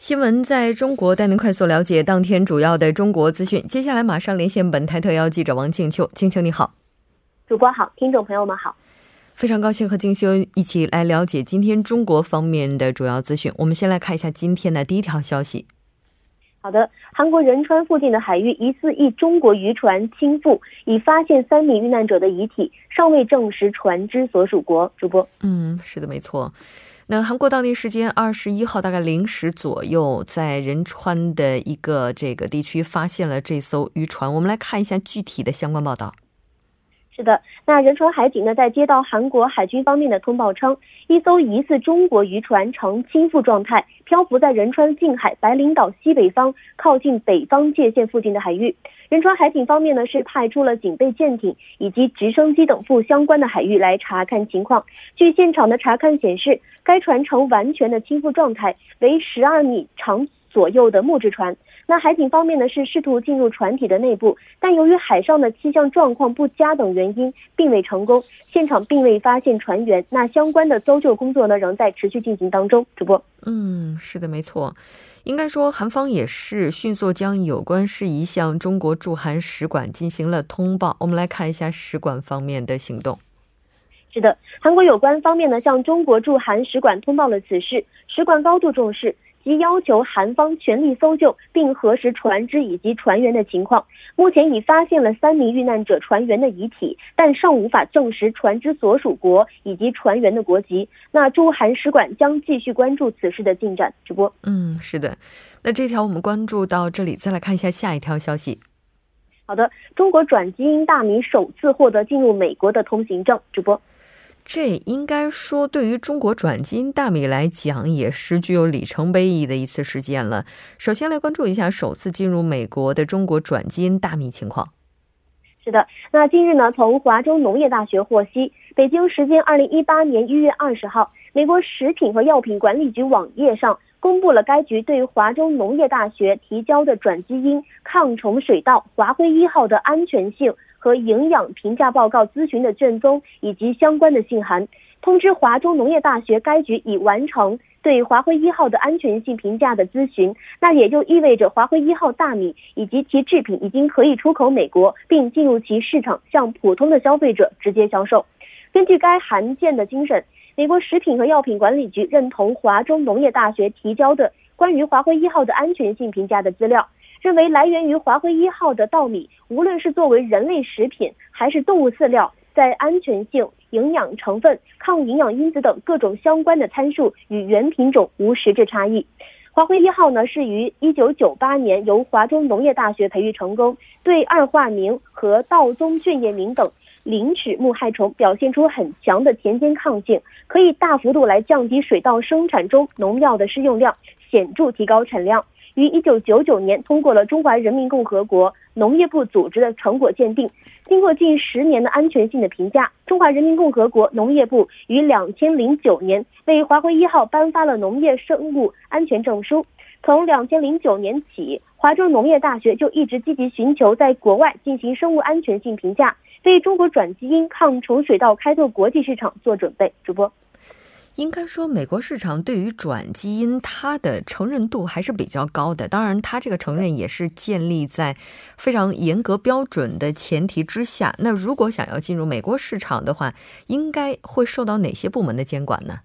新闻在中国，带您快速了解当天主要的中国资讯。接下来马上连线本台特邀记者王静秋，静秋你好，主播好，听众朋友们好，非常高兴和静秋一起来了解今天中国方面的主要资讯。我们先来看一下今天的第一条消息。好的，韩国仁川附近的海域疑似一中国渔船倾覆，已发现三名遇难者的遗体，尚未证实船只所属国。主播，嗯，是的，没错。那韩国当地时间二十一号大概零时左右，在仁川的一个这个地区发现了这艘渔船。我们来看一下具体的相关报道。是的，那仁川海警呢，在接到韩国海军方面的通报称，一艘疑似中国渔船呈倾覆状态，漂浮在仁川近海白领岛西北方，靠近北方界限附近的海域。仁川海警方面呢，是派出了警备舰艇以及直升机等赴相关的海域来查看情况。据现场的查看显示，该船呈完全的倾覆状态，为十二米长左右的木质船。那海警方面呢，是试图进入船体的内部，但由于海上的气象状况不佳等原因，并未成功。现场并未发现船员。那相关的搜救工作呢，仍在持续进行当中。主播，嗯，是的，没错。应该说，韩方也是迅速将有关事宜向中国驻韩使馆进行了通报。我们来看一下使馆方面的行动。是的，韩国有关方面呢，向中国驻韩使馆通报了此事，使馆高度重视。即要求韩方全力搜救，并核实船只以及船员的情况。目前已发现了三名遇难者船员的遗体，但尚无法证实船只所属国以及船员的国籍。那驻韩使馆将继续关注此事的进展。直播，嗯，是的。那这条我们关注到这里，再来看一下下一条消息。好的，中国转基因大米首次获得进入美国的通行证。直播。这应该说，对于中国转基因大米来讲，也是具有里程碑意义的一次事件了。首先来关注一下首次进入美国的中国转基因大米情况。是的，那近日呢，从华中农业大学获悉，北京时间二零一八年一月二十号，美国食品和药品管理局网页上公布了该局对华中农业大学提交的转基因抗虫水稻华辉一号的安全性。和营养评价报告咨询的卷宗以及相关的信函，通知华中农业大学该局已完成对华辉一号的安全性评价的咨询，那也就意味着华辉一号大米以及其制品已经可以出口美国，并进入其市场向普通的消费者直接销售。根据该函件的精神，美国食品和药品管理局认同华中农业大学提交的关于华辉一号的安全性评价的资料。认为来源于华辉一号的稻米，无论是作为人类食品还是动物饲料，在安全性、营养成分、抗营养因子等各种相关的参数与原品种无实质差异。华辉一号呢是于一九九八年由华中农业大学培育成功，对二化明和稻宗卷叶明等鳞齿目害虫表现出很强的田间抗性，可以大幅度来降低水稻生产中农药的施用量，显著提高产量。于一九九九年通过了中华人民共和国农业部组织的成果鉴定，经过近十年的安全性的评价，中华人民共和国农业部于两千零九年为华辉一号颁发了农业生物安全证书。从两千零九年起，华中农业大学就一直积极寻求在国外进行生物安全性评价，为中国转基因抗虫水稻开拓国际市场做准备。主播。应该说，美国市场对于转基因它的承认度还是比较高的。当然，它这个承认也是建立在非常严格标准的前提之下。那如果想要进入美国市场的话，应该会受到哪些部门的监管呢？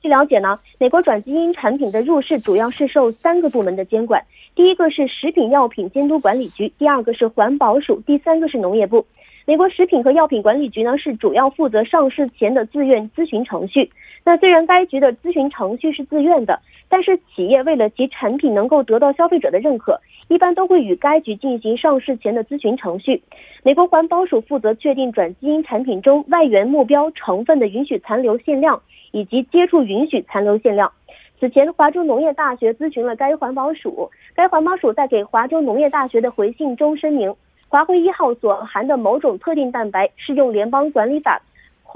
据了解呢，美国转基因产品的入市主要是受三个部门的监管。第一个是食品药品监督管理局，第二个是环保署，第三个是农业部。美国食品和药品管理局呢是主要负责上市前的自愿咨询程序。那虽然该局的咨询程序是自愿的，但是企业为了其产品能够得到消费者的认可，一般都会与该局进行上市前的咨询程序。美国环保署负责确定转基因产品中外源目标成分的允许残留限量以及接触允许残留限量。此前，华中农业大学咨询了该环保署，该环保署在给华中农业大学的回信中声明。华辉一号所含的某种特定蛋白适用联邦管理法，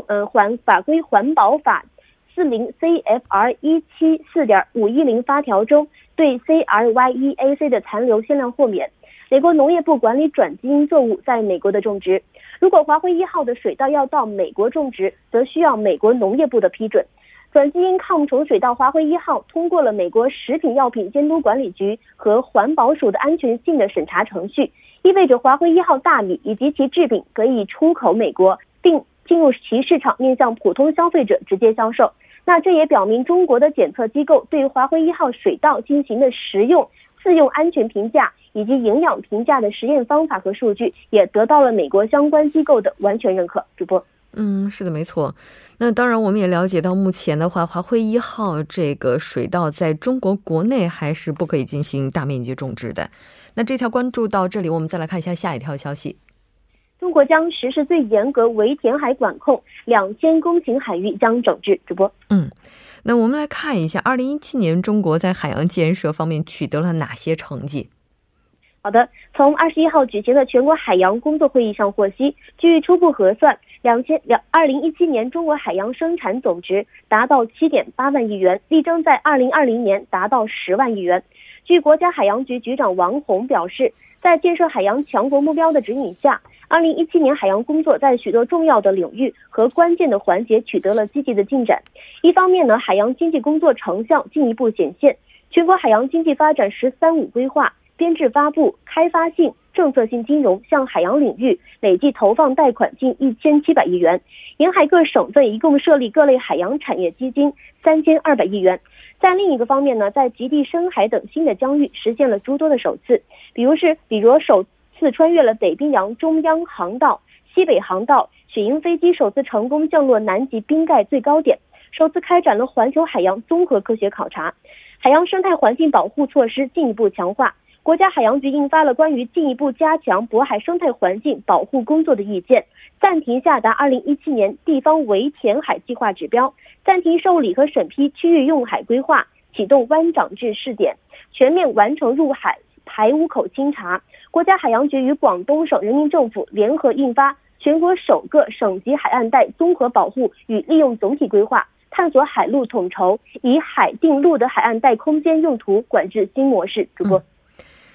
呃环法规环保法四零 CFR 一七四点五一零发条中对 CRYEAC 的残留限量豁免。美国农业部管理转基因作物在美国的种植。如果华辉一号的水稻要到美国种植，则需要美国农业部的批准。转基因抗虫水稻华辉一号通过了美国食品药品监督管理局和环保署的安全性的审查程序。意味着华辉一号大米以及其制品可以出口美国，并进入其市场面向普通消费者直接销售。那这也表明中国的检测机构对华辉一号水稻进行的食用、自用安全评价以及营养评价的实验方法和数据，也得到了美国相关机构的完全认可。主播，嗯，是的，没错。那当然，我们也了解到，目前的话，华辉一号这个水稻在中国国内还是不可以进行大面积种植的。那这条关注到这里，我们再来看一下下一条消息。中国将实施最严格围填海管控，两千公顷海域将整治。主播，嗯，那我们来看一下，二零一七年中国在海洋建设方面取得了哪些成绩？好的，从二十一号举行的全国海洋工作会议上获悉，据初步核算，两千两二零一七年中国海洋生产总值达到七点八万亿元，力争在二零二零年达到十万亿元。据国家海洋局局长王宏表示，在建设海洋强国目标的指引下，二零一七年海洋工作在许多重要的领域和关键的环节取得了积极的进展。一方面呢，海洋经济工作成效进一步显现，全国海洋经济发展“十三五”规划编制发布，开发性、政策性金融向海洋领域累计投放贷款近一千七百亿元，沿海各省份一共设立各类海洋产业基金三千二百亿元。在另一个方面呢，在极地深海等新的疆域实现了诸多的首次，比如是，比如首次穿越了北冰洋中央航道、西北航道，雪鹰飞机首次成功降落南极冰盖最高点，首次开展了环球海洋综合科学考察，海洋生态环境保护措施进一步强化。国家海洋局印发了关于进一步加强渤海生态环境保护工作的意见，暂停下达二零一七年地方围填海计划指标，暂停受理和审批区域用海规划，启动湾长制试点，全面完成入海排污口清查。国家海洋局与广东省人民政府联合印发全国首个省级海岸带综合保护与利用总体规划，探索海陆统筹，以海定陆的海岸带空间用途管制新模式。主播。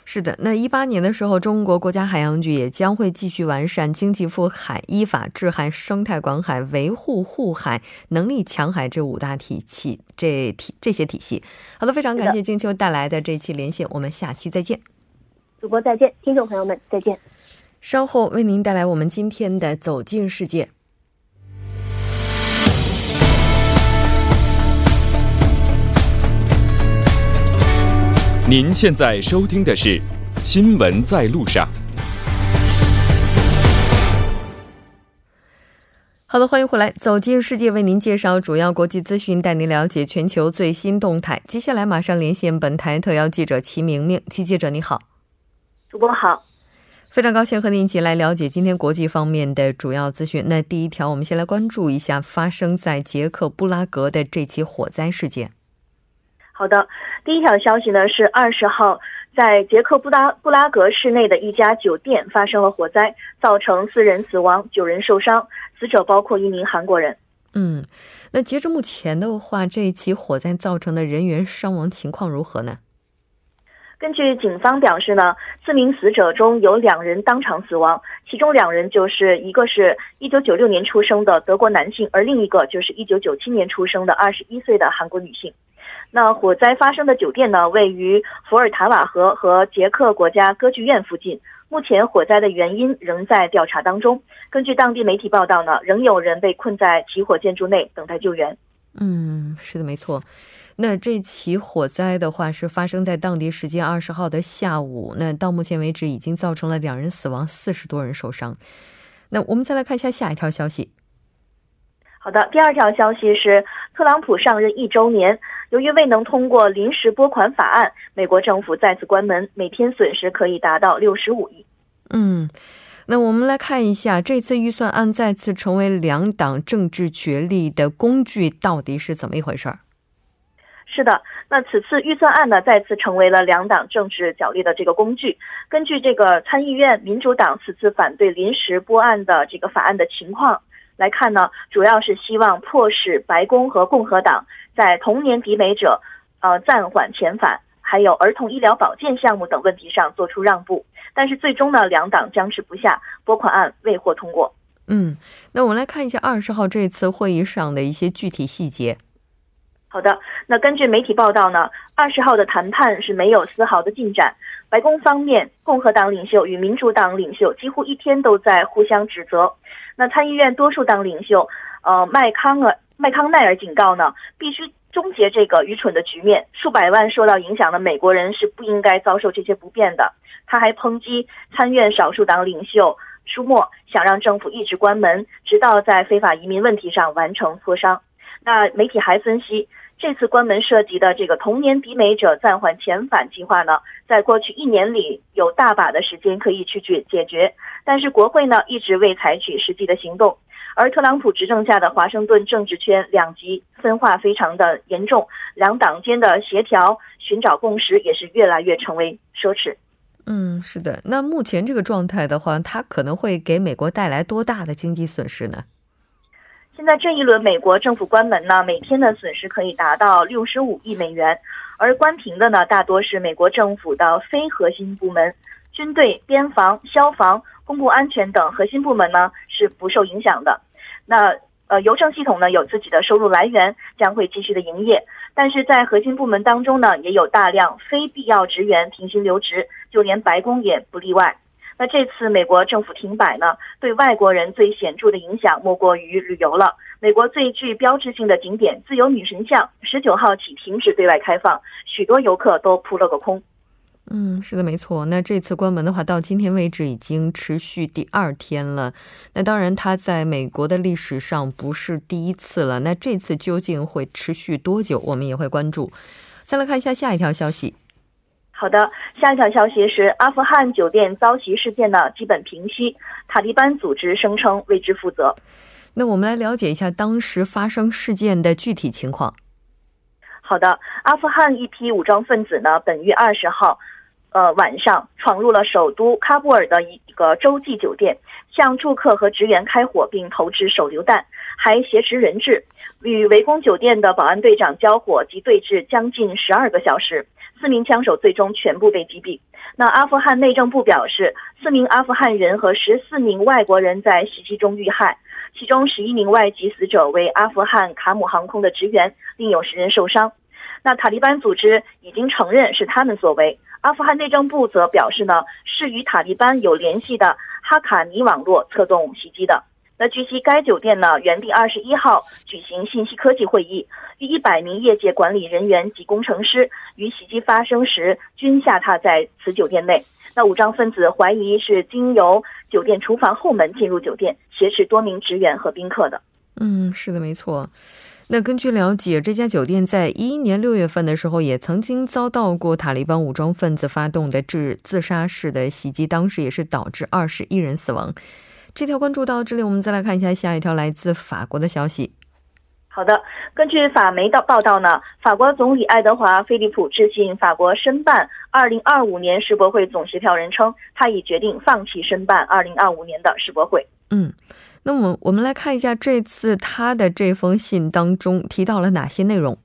是的，那一八年的时候，中国国家海洋局也将会继续完善经济赴海、依法治海、生态管海、维护护海、能力强海这五大体系，这体这些体系。好的，非常感谢金秋带来的这期连线，我们下期再见。主播再见，听众朋友们再见。稍后为您带来我们今天的走进世界。您现在收听的是《新闻在路上》。好的，欢迎回来，走进世界，为您介绍主要国际资讯，带您了解全球最新动态。接下来马上连线本台特邀记者齐明明，齐记者你好，主播好，非常高兴和您一起来了解今天国际方面的主要资讯。那第一条，我们先来关注一下发生在捷克布拉格的这起火灾事件。好的，第一条消息呢是二十号，在捷克布拉布拉格市内的一家酒店发生了火灾，造成四人死亡，九人受伤，死者包括一名韩国人。嗯，那截至目前的话，这一起火灾造成的人员伤亡情况如何呢？根据警方表示呢，四名死者中有两人当场死亡，其中两人就是一个是一九九六年出生的德国男性，而另一个就是一九九七年出生的二十一岁的韩国女性。那火灾发生的酒店呢，位于伏尔塔瓦河和捷克国家歌剧院附近。目前火灾的原因仍在调查当中。根据当地媒体报道呢，仍有人被困在起火建筑内等待救援。嗯，是的，没错。那这起火灾的话是发生在当地时间二十号的下午。那到目前为止已经造成了两人死亡，四十多人受伤。那我们再来看一下下一条消息。好的，第二条消息是特朗普上任一周年，由于未能通过临时拨款法案，美国政府再次关门，每天损失可以达到六十五亿。嗯，那我们来看一下这次预算案再次成为两党政治角力的工具，到底是怎么一回事儿？是的，那此次预算案呢，再次成为了两党政治角力的这个工具。根据这个参议院民主党此次反对临时拨案的这个法案的情况来看呢，主要是希望迫使白宫和共和党在童年抵美者呃暂缓遣返，还有儿童医疗保健项目等问题上做出让步。但是最终呢，两党僵持不下，拨款案未获通过。嗯，那我们来看一下二十号这次会议上的一些具体细节。好的，那根据媒体报道呢，二十号的谈判是没有丝毫的进展。白宫方面，共和党领袖与民主党领袖几乎一天都在互相指责。那参议院多数党领袖，呃，麦康尔麦康奈尔警告呢，必须终结这个愚蠢的局面。数百万受到影响的美国人是不应该遭受这些不便的。他还抨击参院少数党领袖舒默，想让政府一直关门，直到在非法移民问题上完成磋商。那媒体还分析。这次关门涉及的这个童年抵美者暂缓遣返计划呢，在过去一年里有大把的时间可以去解解决，但是国会呢一直未采取实际的行动，而特朗普执政下的华盛顿政治圈两极分化非常的严重，两党间的协调寻找共识也是越来越成为奢侈。嗯，是的，那目前这个状态的话，它可能会给美国带来多大的经济损失呢？现在这一轮美国政府关门呢，每天的损失可以达到六十五亿美元，而关停的呢，大多是美国政府的非核心部门，军队、边防、消防、公共安全等核心部门呢是不受影响的。那呃，邮政系统呢有自己的收入来源，将会继续的营业，但是在核心部门当中呢，也有大量非必要职员停薪留职，就连白宫也不例外。那这次美国政府停摆呢，对外国人最显著的影响莫过于旅游了。美国最具标志性的景点自由女神像，十九号起停止对外开放，许多游客都扑了个空。嗯，是的，没错。那这次关门的话，到今天为止已经持续第二天了。那当然，它在美国的历史上不是第一次了。那这次究竟会持续多久，我们也会关注。再来看一下下一条消息。好的，下一条消息是阿富汗酒店遭袭事件呢基本平息，塔利班组织声称为之负责。那我们来了解一下当时发生事件的具体情况。好的，阿富汗一批武装分子呢本月二十号，呃晚上闯入了首都喀布尔的一个洲际酒店，向住客和职员开火，并投掷手榴弹，还挟持人质，与围攻酒店的保安队长交火及对峙将近十二个小时。四名枪手最终全部被击毙。那阿富汗内政部表示，四名阿富汗人和十四名外国人在袭击中遇害，其中十一名外籍死者为阿富汗卡姆航空的职员，另有十人受伤。那塔利班组织已经承认是他们所为。阿富汗内政部则表示呢，是与塔利班有联系的哈卡尼网络策动袭击的。那据悉，该酒店呢原定二十一号举行信息科技会议，一百名业界管理人员及工程师于袭击发生时均下榻在此酒店内。那武装分子怀疑是经由酒店厨房后门进入酒店，挟持多名职员和宾客的。嗯，是的，没错。那根据了解，这家酒店在一一年六月份的时候也曾经遭到过塔利班武装分子发动的致自杀式的袭击，当时也是导致二十一人死亡。这条关注到这里，我们再来看一下下一条来自法国的消息。好的，根据法媒的报道呢，法国总理爱德华·菲利普致信法国申办2025年世博会总协调人称，他已决定放弃申办2025年的世博会。嗯，那么我们来看一下这次他的这封信当中提到了哪些内容。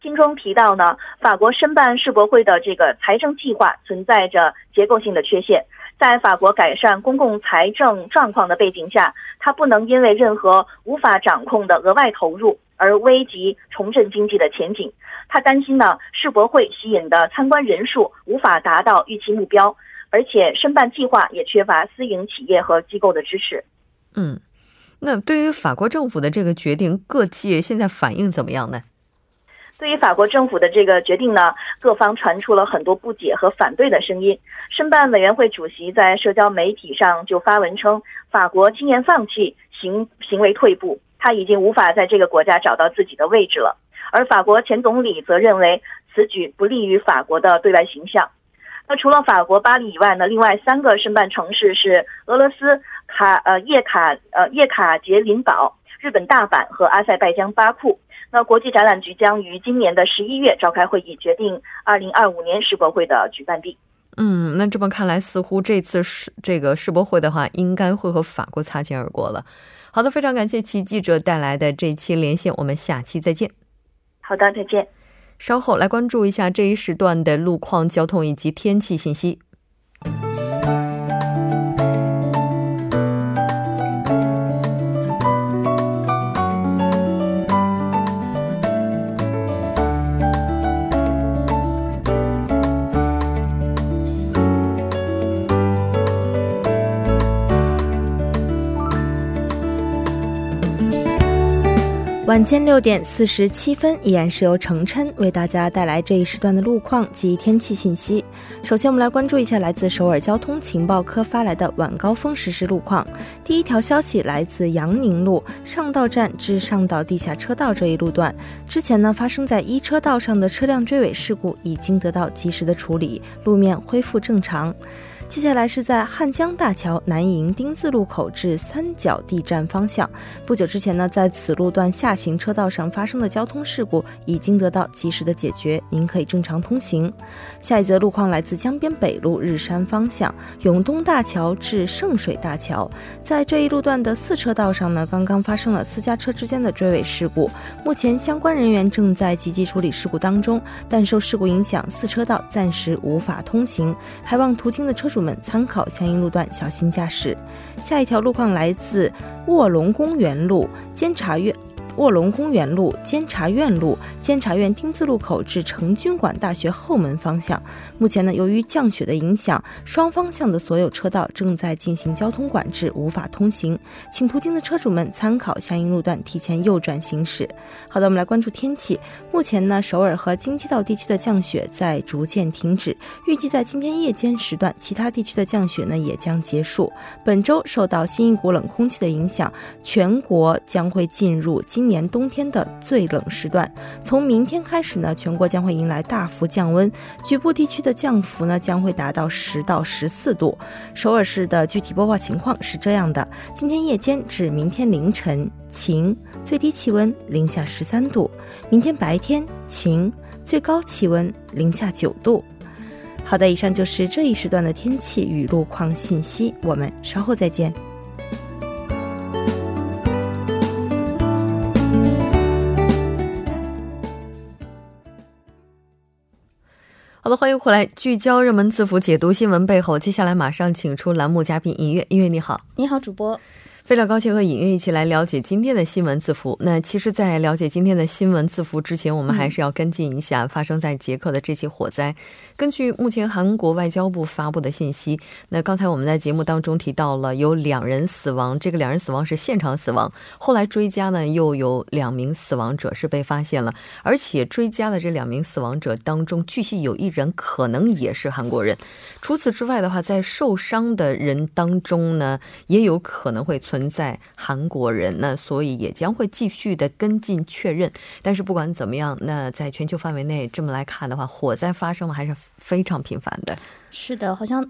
信中提到呢，法国申办世博会的这个财政计划存在着结构性的缺陷。在法国改善公共财政状况的背景下，他不能因为任何无法掌控的额外投入而危及重振经济的前景。他担心呢，世博会吸引的参观人数无法达到预期目标，而且申办计划也缺乏私营企业和机构的支持。嗯，那对于法国政府的这个决定，各界现在反应怎么样呢？对于法国政府的这个决定呢，各方传出了很多不解和反对的声音。申办委员会主席在社交媒体上就发文称，法国轻言放弃，行行为退步，他已经无法在这个国家找到自己的位置了。而法国前总理则认为此举不利于法国的对外形象。那除了法国巴黎以外呢，另外三个申办城市是俄罗斯卡呃叶卡呃叶卡捷琳堡、日本大阪和阿塞拜疆巴库。那国际展览局将于今年的十一月召开会议，决定二零二五年世博会的举办地。嗯，那这么看来，似乎这次世这个世博会的话，应该会和法国擦肩而过了。好的，非常感谢齐记者带来的这期连线，我们下期再见。好的，再见。稍后来关注一下这一时段的路况、交通以及天气信息。晚间六点四十七分，依然是由程琛为大家带来这一时段的路况及天气信息。首先，我们来关注一下来自首尔交通情报科发来的晚高峰实时路况。第一条消息来自杨宁路上道站至上道地下车道这一路段，之前呢发生在一车道上的车辆追尾事故已经得到及时的处理，路面恢复正常。接下来是在汉江大桥南营丁字路口至三角地站方向，不久之前呢，在此路段下行车道上发生的交通事故已经得到及时的解决，您可以正常通行。下一则路况来自江边北路日山方向永东大桥至圣水大桥，在这一路段的四车道上呢，刚刚发生了私家车之间的追尾事故，目前相关人员正在积极处理事故当中，但受事故影响，四车道暂时无法通行，还望途经的车主。们参考相应路段，小心驾驶。下一条路况来自卧龙公园路监察院。卧龙公园路、监察院路、监察院丁字路口至成均馆大学后门方向，目前呢，由于降雪的影响，双方向的所有车道正在进行交通管制，无法通行，请途经的车主们参考相应路段，提前右转行驶。好的，我们来关注天气。目前呢，首尔和京畿道地区的降雪在逐渐停止，预计在今天夜间时段，其他地区的降雪呢也将结束。本周受到新一股冷空气的影响，全国将会进入。今年冬天的最冷时段，从明天开始呢，全国将会迎来大幅降温，局部地区的降幅呢将会达到十到十四度。首尔市的具体播报情况是这样的：今天夜间至明天凌晨晴，最低气温零下十三度；明天白天晴，最高气温零下九度。好的，以上就是这一时段的天气与路况信息，我们稍后再见。好的，欢迎回来，聚焦热门字符，解读新闻背后。接下来马上请出栏目嘉宾音乐，音乐你好，你好，主播。非常高兴和尹月一起来了解今天的新闻字符。那其实，在了解今天的新闻字符之前，我们还是要跟进一下发生在捷克的这起火灾。根据目前韩国外交部发布的信息，那刚才我们在节目当中提到了有两人死亡，这个两人死亡是现场死亡。后来追加呢，又有两名死亡者是被发现了，而且追加的这两名死亡者当中，据悉有一人可能也是韩国人。除此之外的话，在受伤的人当中呢，也有可能会存。在韩国人，那所以也将会继续的跟进确认。但是不管怎么样，那在全球范围内这么来看的话，火灾发生了还是非常频繁的。是的，好像。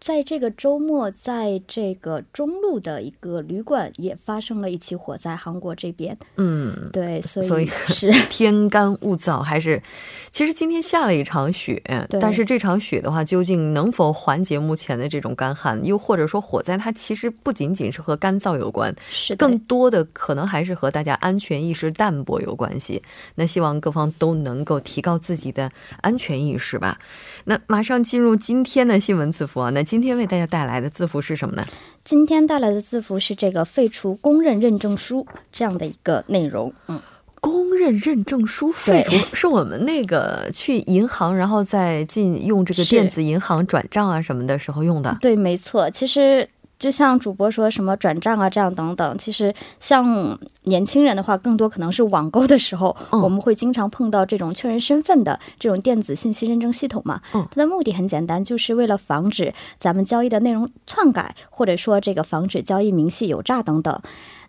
在这个周末，在这个中路的一个旅馆也发生了一起火灾。韩国这边，嗯，对，所以是 天干物燥，还是其实今天下了一场雪，但是这场雪的话，究竟能否缓解目前的这种干旱？又或者说火灾，它其实不仅仅是和干燥有关，是更多的可能还是和大家安全意识淡薄有关系。那希望各方都能够提高自己的安全意识吧。那马上进入今天的新闻字符啊，那。今天为大家带来的字符是什么呢？今天带来的字符是这个废除公认认证书这样的一个内容。嗯，公认认证书废除是我们那个去银行，然后再进用这个电子银行转账啊什么的时候用的。对，没错。其实。就像主播说什么转账啊这样等等，其实像年轻人的话，更多可能是网购的时候，嗯我们会经常碰到这种确认身份的这种电子信息认证系统嘛。嗯它的目的很简单，就是为了防止咱们交易的内容篡改，或者说这个防止交易明细有诈等等。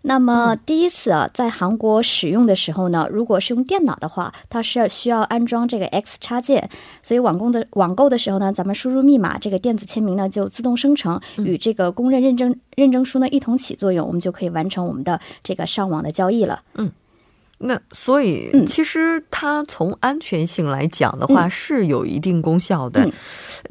那么第一次啊，在韩国使用的时候呢，如果是用电脑的话，它是需要安装这个 X 插件，所以网购的网购的时候呢，咱们输入密码，这个电子签名呢就自动生成，与这个公认认证认证书呢一同起作用，我们就可以完成我们的这个上网的交易了。那所以嗯其实它从安全性来讲的话、嗯是有一定功效的，嗯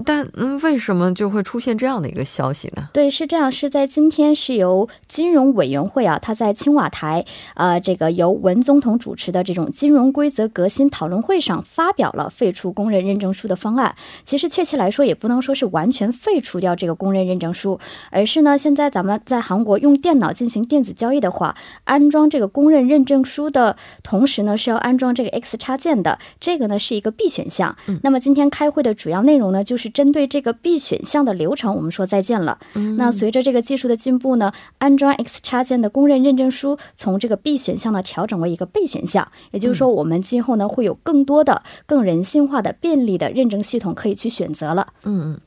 但嗯，为什么就会出现这样的一个消息呢？对，是这样，是在今天是由金融委员会啊，他在青瓦台，呃，这个由文总统主持的这种金融规则革新讨论会上发表了废除公认认证书的方案。其实确切来说，也不能说是完全废除掉这个公认认证书，而是呢，现在咱们在韩国用电脑进行电子交易的话，安装这个公认认证书的同时呢，是要安装这个 X 插件的，这个呢是一个 B 选项。那么今天开会的主要内容呢，就是针对这个 B 选项的流程，我们说再见了。那随着这个技术的进步呢，安装 X 插件的公认认证书从这个 B 选项呢调整为一个备选项，也就是说，我们今后呢会有更多的、更人性化的、便利的认证系统可以去选择了。嗯，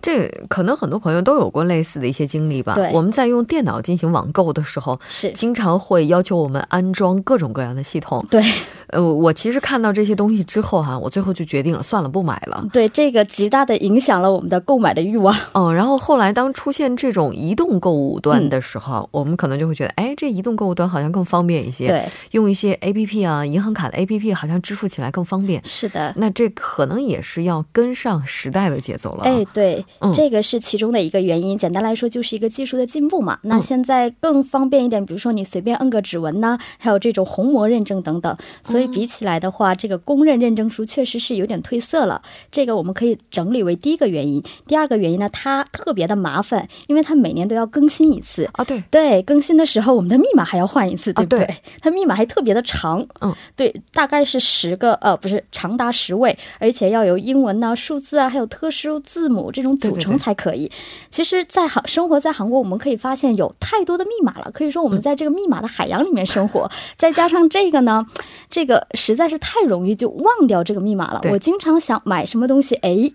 这可能很多朋友都有过类似的一些经历吧。对我们在用电脑进行网购的时候，是经常会要求我们安装各种各样的系统。对呃，我其实看到这些东西之后哈、我最后就决定了，算了，不买了。对，这个极大的影响了我们的购买的欲望。嗯，然后后来当出现这种移动购物端的时候，我们可能就会觉得，哎，这移动购物端好像更方便一些。，对，用一些 A P P 啊，银行卡的 A P P 好像支付起来更方便。是的。那这可能也是要跟上时代的节奏了啊。哎，对，嗯这个是其中的一个原因。简单来说，就是一个技术的进步嘛。那嗯现在更方便一点，比如说你随便摁个指纹呐、还有这种虹膜认证等等。所以比起来的话，这个公认认证书确实是有点褪色了。这个我们可以整理为第一个原因。第二个原因呢，它特别的麻烦，因为它每年都要更新一次。啊，对，对，更新的时候我们的密码还要换一次，对不对？对它密码还特别的长，嗯，对，大概是十个，呃，不是长达十位，而且要有英文呐、数字啊，还有特殊字母这种组成对对对才可以。其实，在韩生活在韩国，我们可以发现有太多的密码了，可以说我们在这个密码的海洋里面生活。再加上这个呢，这个实在是太容易就忘掉这个密码了。我经常想买什么东西，哎，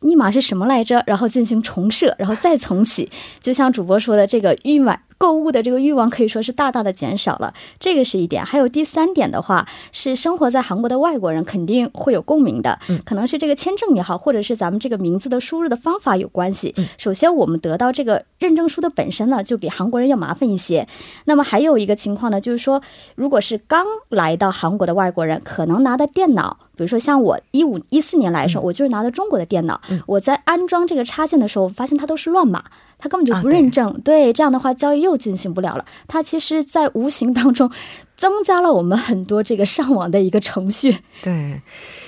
密码是什么来着？然后进行重设，然后再重启。就像主播说的，这个预买购物的这个欲望可以说是大大的减少了，这个是一点。还有第三点的话，是生活在韩国的外国人肯定会有共鸣的，嗯可能是这个签证也好，或者是咱们这个名字的输入的方法有关系。嗯首先，我们得到这个认证书的本身呢，就比韩国人要麻烦一些。那么还有一个情况呢，就是说，如果是刚来到韩国的外国人，可能拿的电脑。比如说，像我一五一四年来的时候，我就是拿的中国的电脑。嗯我在安装这个插件的时候，我发现它都是乱码，它根本就不认证。对，这样的话交易又进行不了了。它其实，在无形当中增加了我们很多这个上网的一个程序。对，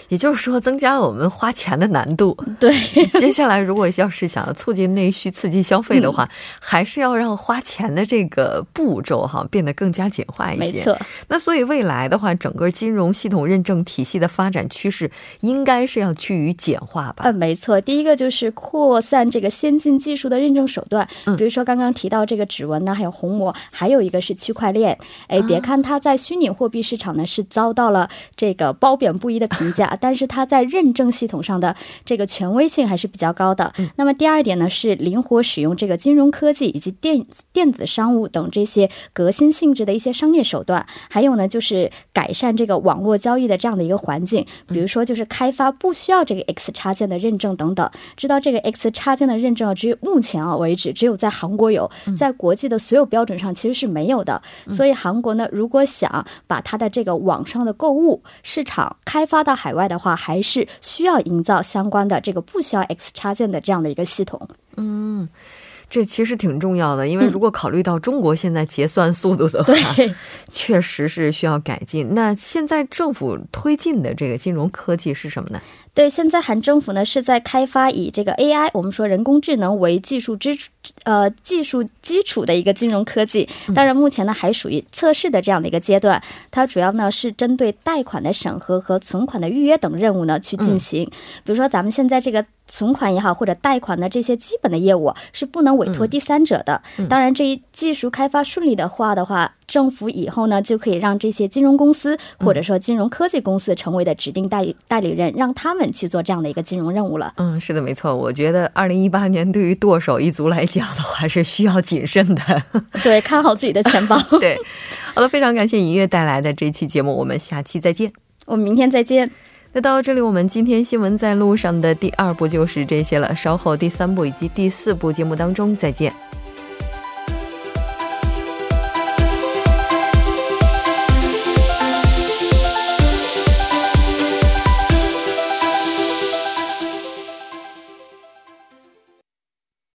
也就是说增加了我们花钱的难度。对，接下来，如果要是想要促进内需、刺激消费的话，还是要让花钱的这个步骤哈变得更加简化一些。没错。那所以未来的话，整个金融系统认证体系的发展趋势应该是要趋于简化吧？嗯，没错。第一个就是扩散这个先进技术的认证手段，嗯比如说刚刚提到这个指纹呢，还有虹膜，还有一个是区块链。哎，别看它在虚拟货币市场呢是遭到了这个褒贬不一的评价，但是它在认证系统上的这个权威性还是比较高的。那么第二点呢是灵活使用这个金融科技以及电电子商务等这些革新性质的一些商业手段，还有呢就是改善这个网络交易的这样的一个环境，比如说就是开发不需要这个 X 插件的认证等等。知道这个 X 插件的认证啊，只有目前啊为止只有在韩国有，在国际的所有标准上其实是没有的。所以韩国呢，如果想把它的这个网上的购物市场开发到海外的话，还是需要营造相关的这个不需要 X 插件的这样的一个系统。嗯这其实挺重要的，因为嗯如果考虑到中国现在结算速度的话，对，确实是需要改进。那现在政府推进的这个金融科技是什么呢？对，现在韩政府呢是在开发以这个 AI，我们说人工智能为技术支础呃技术基础的一个金融科技。当然，目前呢还属于测试的这样的一个阶段。它主要呢是针对贷款的审核和存款的预约等任务呢去进行。比如说，咱们现在这个存款也好，或者贷款的这些基本的业务是不能委托第三者的。当然，这一技术开发顺利的话的话，政府以后呢就可以让这些金融公司或者说金融科技公司成为的指定代理代理人，让他们去做这样的一个金融任务了。嗯，是的，没错。我觉得二零一八年对于剁手一族来讲的话，是需要谨慎的。对，看好自己的钱包。对，好了，非常感谢尹月带来的这期节目，我们下期再见。我们明天再见。那到这里，我们今天新闻在路上的第二部就是这些了。稍后第三部以及第四部节目当中再见。